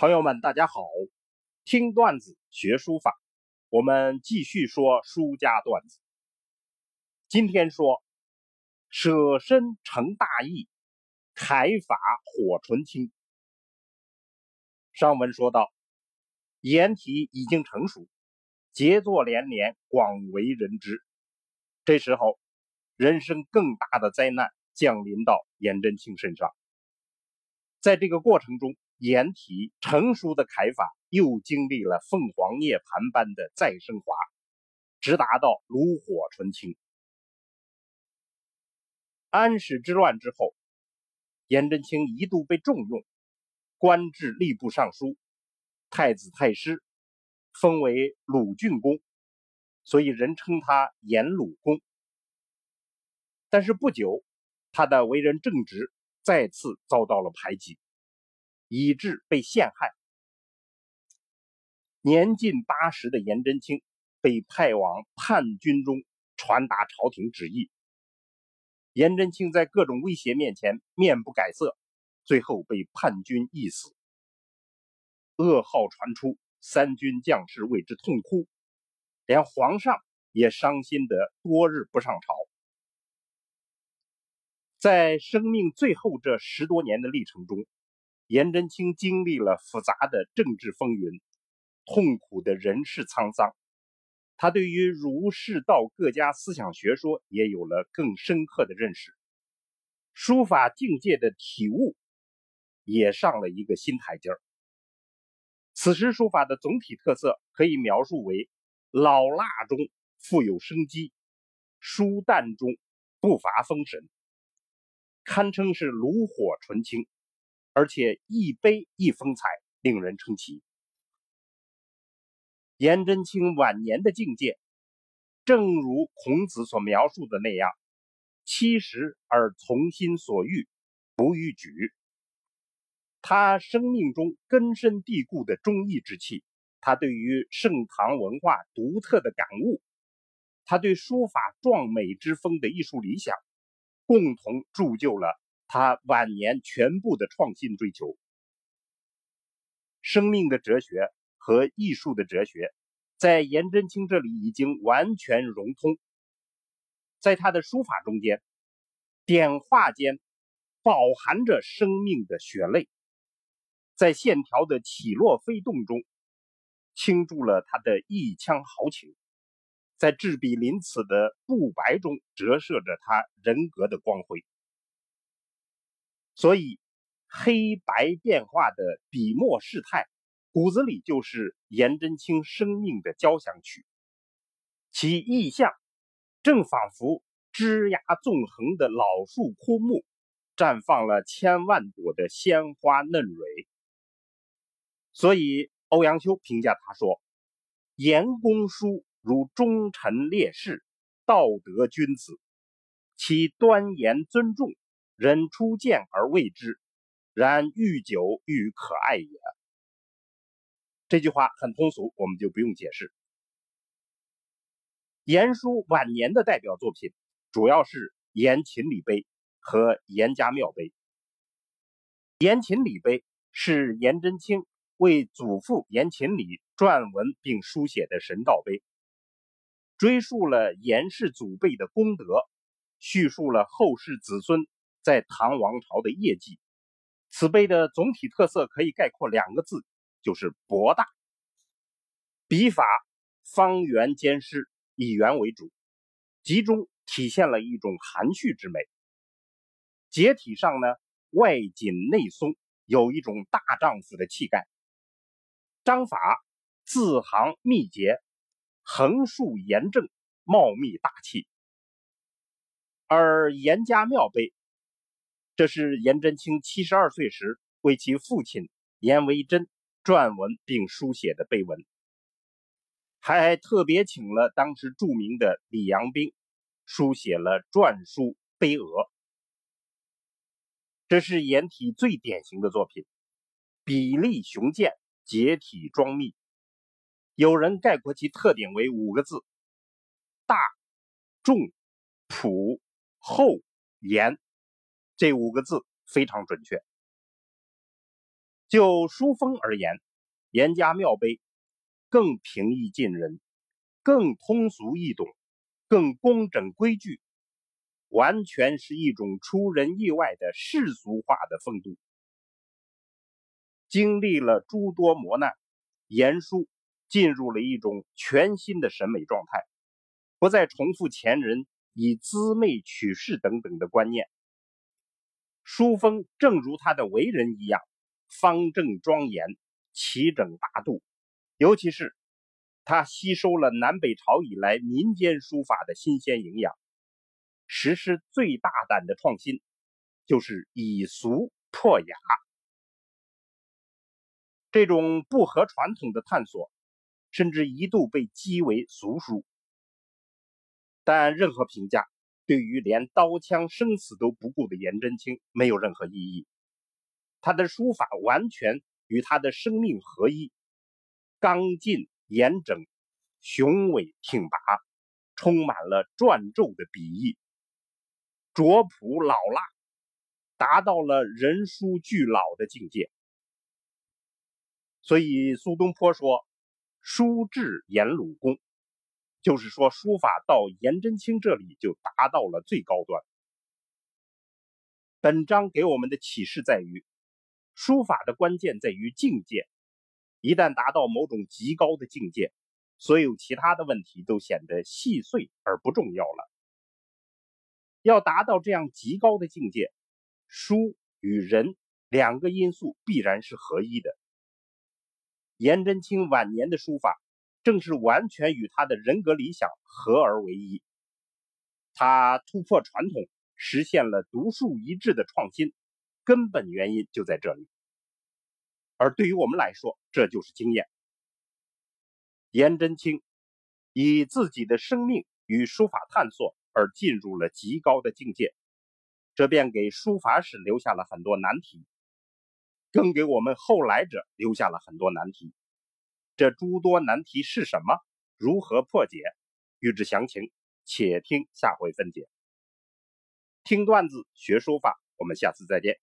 朋友们，大家好！听段子学书法，我们继续说书家段子。今天说舍身成大义，楷法火纯青。上文说到，颜体已经成熟，杰作连连，广为人知。这时候，人生更大的灾难降临到颜真卿身上。在这个过程中，颜体成熟的楷法又经历了凤凰涅槃般的再升华，直达到炉火纯青。安史之乱之后，颜真卿一度被重用，官至吏部尚书、太子太师，封为鲁郡公，所以人称他颜鲁公。但是不久，他的为人正直再次遭到了排挤。以致被陷害。年近八十的颜真卿被派往叛军中传达朝廷旨意。颜真卿在各种威胁面前面不改色，最后被叛军缢死。噩耗传出，三军将士为之痛哭，连皇上也伤心得多日不上朝。在生命最后这十多年的历程中。颜真卿经历了复杂的政治风云，痛苦的人世沧桑，他对于儒释道各家思想学说也有了更深刻的认识，书法境界的体悟也上了一个新台阶儿。此时书法的总体特色可以描述为老辣中富有生机，疏淡中不乏风神，堪称是炉火纯青。而且一悲一风采，令人称奇。颜真卿晚年的境界，正如孔子所描述的那样：七十而从心所欲，不逾矩。他生命中根深蒂固的忠义之气，他对于盛唐文化独特的感悟，他对书法壮美之风的艺术理想，共同铸就了。他晚年全部的创新追求，生命的哲学和艺术的哲学，在颜真卿这里已经完全融通。在他的书法中间，点画间饱含着生命的血泪，在线条的起落飞动中，倾注了他的一腔豪情，在执笔临此的不白中折射着他人格的光辉。所以，黑白变化的笔墨事态，骨子里就是颜真卿生命的交响曲。其意象，正仿佛枝桠纵横的老树枯木，绽放了千万朵的鲜花嫩蕊。所以，欧阳修评价他说：“颜公书如忠臣烈士，道德君子，其端严尊重。”人初见而未之，然愈久愈可爱也。这句话很通俗，我们就不用解释。颜叔晚年的代表作品主要是《颜勤礼碑》和《颜家庙碑》。《颜勤礼碑》是颜真卿为祖父颜勤礼撰文并书写的神道碑，追溯了颜氏祖辈的功德，叙述了后世子孙。在唐王朝的业绩，此碑的总体特色可以概括两个字，就是博大。笔法方圆兼施，以圆为主，集中体现了一种含蓄之美。结体上呢，外紧内松，有一种大丈夫的气概。章法字行密结，横竖严正，茂密大气。而严家庙碑。这是颜真卿七十二岁时为其父亲颜维真撰文并书写的碑文，还特别请了当时著名的李阳冰书写了篆书碑额。这是颜体最典型的作品，笔力雄健，结体庄密。有人概括其特点为五个字：大、重、朴、厚、严。这五个字非常准确。就书风而言，严家庙碑更平易近人，更通俗易懂，更工整规矩，完全是一种出人意外的世俗化的风度。经历了诸多磨难，严书进入了一种全新的审美状态，不再重复前人以滋媚取士等等的观念。书风正如他的为人一样，方正庄严，齐整大度。尤其是他吸收了南北朝以来民间书法的新鲜营养，实施最大胆的创新，就是以俗破雅。这种不合传统的探索，甚至一度被讥为俗书。但任何评价对于连刀枪生死都不顾的颜真卿没有任何意义。他的书法完全与他的生命合一，刚劲严整，雄伟挺拔，充满了篆籀的笔意，拙朴老辣，达到了人书俱老的境界。所以苏东坡说：“书至颜鲁公”，就是说书法到颜真卿这里就达到了最高端。本章给我们的启示在于，书法的关键在于境界。一旦达到某种极高的境界，所有其他的问题都显得细碎而不重要了。要达到这样极高的境界，书与人两个因素必然是合一的。颜真卿晚年的书法，正是完全与他的人格理想合而为一。他突破传统，实现了独树一帜的创新，根本原因就在这里。而对于我们来说，这就是经验。颜真卿以自己的生命与书法探索而进入了极高的境界，这便给书法史留下了很多难题。更给我们后来者留下了很多难题。这诸多难题是什么？如何破解？欲知详情，且听下回分解。听段子学书法，我们下次再见。